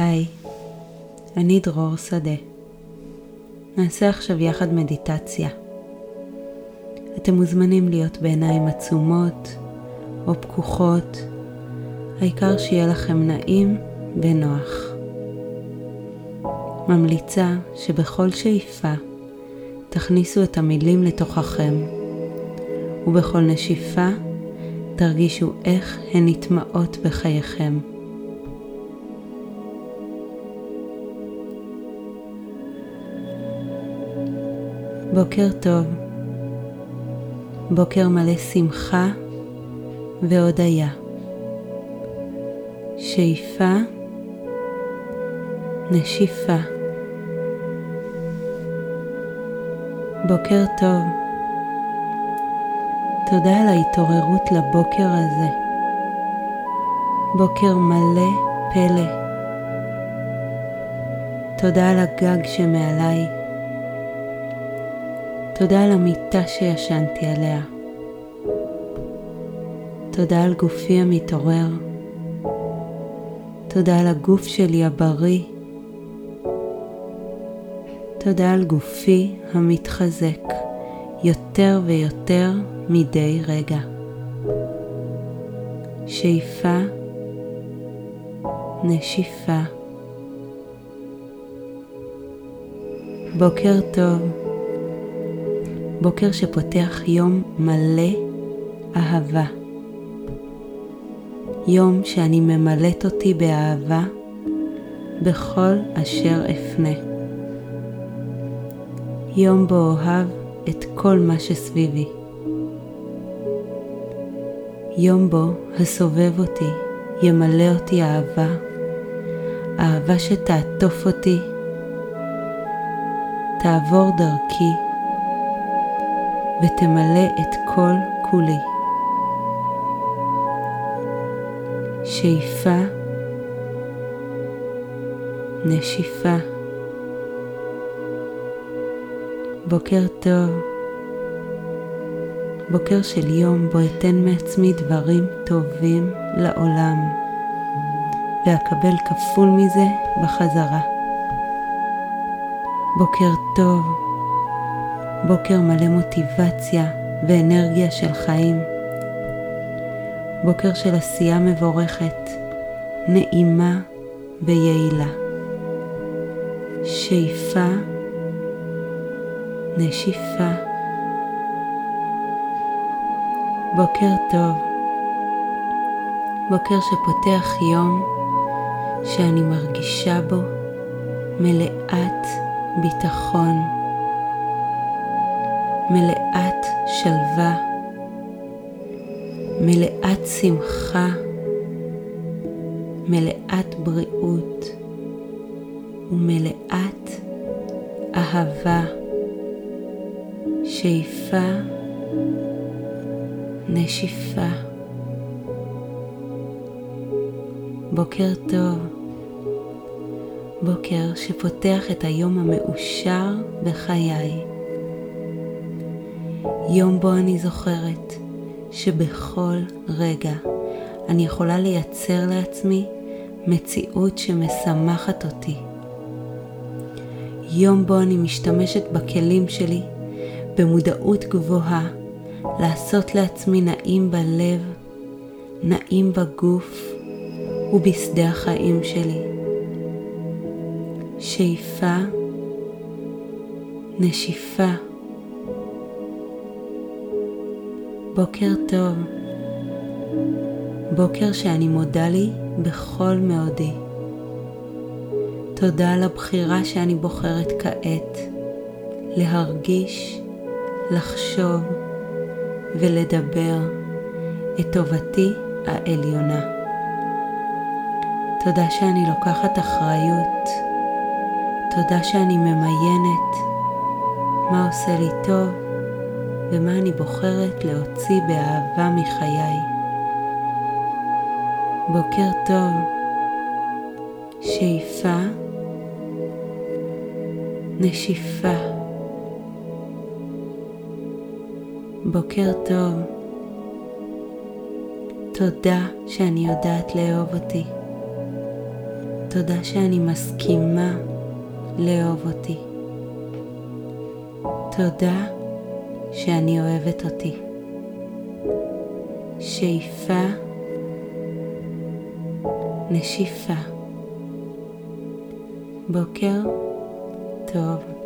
היי, אני דרור שדה. נעשה עכשיו יחד מדיטציה. אתם מוזמנים להיות בעיניים עצומות או פקוחות, העיקר שיהיה לכם נעים ונוח. ממליצה שבכל שאיפה תכניסו את המילים לתוככם, ובכל נשיפה תרגישו איך הן נטמעות בחייכם. בוקר טוב, בוקר מלא שמחה והודיה. שאיפה, נשיפה. בוקר טוב. תודה על ההתעוררות לבוקר הזה. בוקר מלא פלא. תודה על הגג שמעליי. תודה על המיטה שישנתי עליה. תודה על גופי המתעורר. תודה על הגוף שלי הבריא. תודה על גופי המתחזק יותר ויותר מדי רגע. שאיפה, נשיפה. בוקר טוב. בוקר שפותח יום מלא אהבה. יום שאני ממלאת אותי באהבה בכל אשר אפנה. יום בו אוהב את כל מה שסביבי. יום בו הסובב אותי ימלא אותי אהבה, אהבה שתעטוף אותי, תעבור דרכי ותמלא את כל כולי. שאיפה, נשיפה. בוקר טוב. בוקר של יום בו אתן מעצמי דברים טובים לעולם, ואקבל כפול מזה בחזרה. בוקר טוב. בוקר מלא מוטיבציה ואנרגיה של חיים. בוקר של עשייה מבורכת, נעימה ויעילה. שאיפה, נשיפה. בוקר טוב. בוקר שפותח יום שאני מרגישה בו מלאת ביטחון, מלאת שלווה. מלאת שמחה, מלאת בריאות ומלאת אהבה, שאיפה, נשיפה. בוקר טוב, בוקר שפותח את היום המאושר בחיי. יום בו אני זוכרת שבכל רגע אני יכולה לייצר לעצמי מציאות שמשמחת אותי. יום בו אני משתמשת בכלים שלי במודעות גבוהה לעשות לעצמי נעים בלב, נעים בגוף ובשדה החיים שלי. שאיפה, נשיפה. בוקר טוב. בוקר שאני מודה לי בכל מאודי. תודה על הבחירה שאני בוחרת כעת להרגיש, לחשוב ולדבר את טובתי העליונה. תודה שאני לוקחת אחריות. תודה שאני ממיינת מה עושה לי טוב ומה אני בוחרת להוציא באהבה מחיי. בוקר טוב, שאיפה, נשיפה. בוקר טוב, תודה שאני יודעת לאהוב אותי. תודה שאני מסכימה לאהוב אותי. תודה שאני אוהבת אותי. שאיפה, נשיפה. בוקר טוב.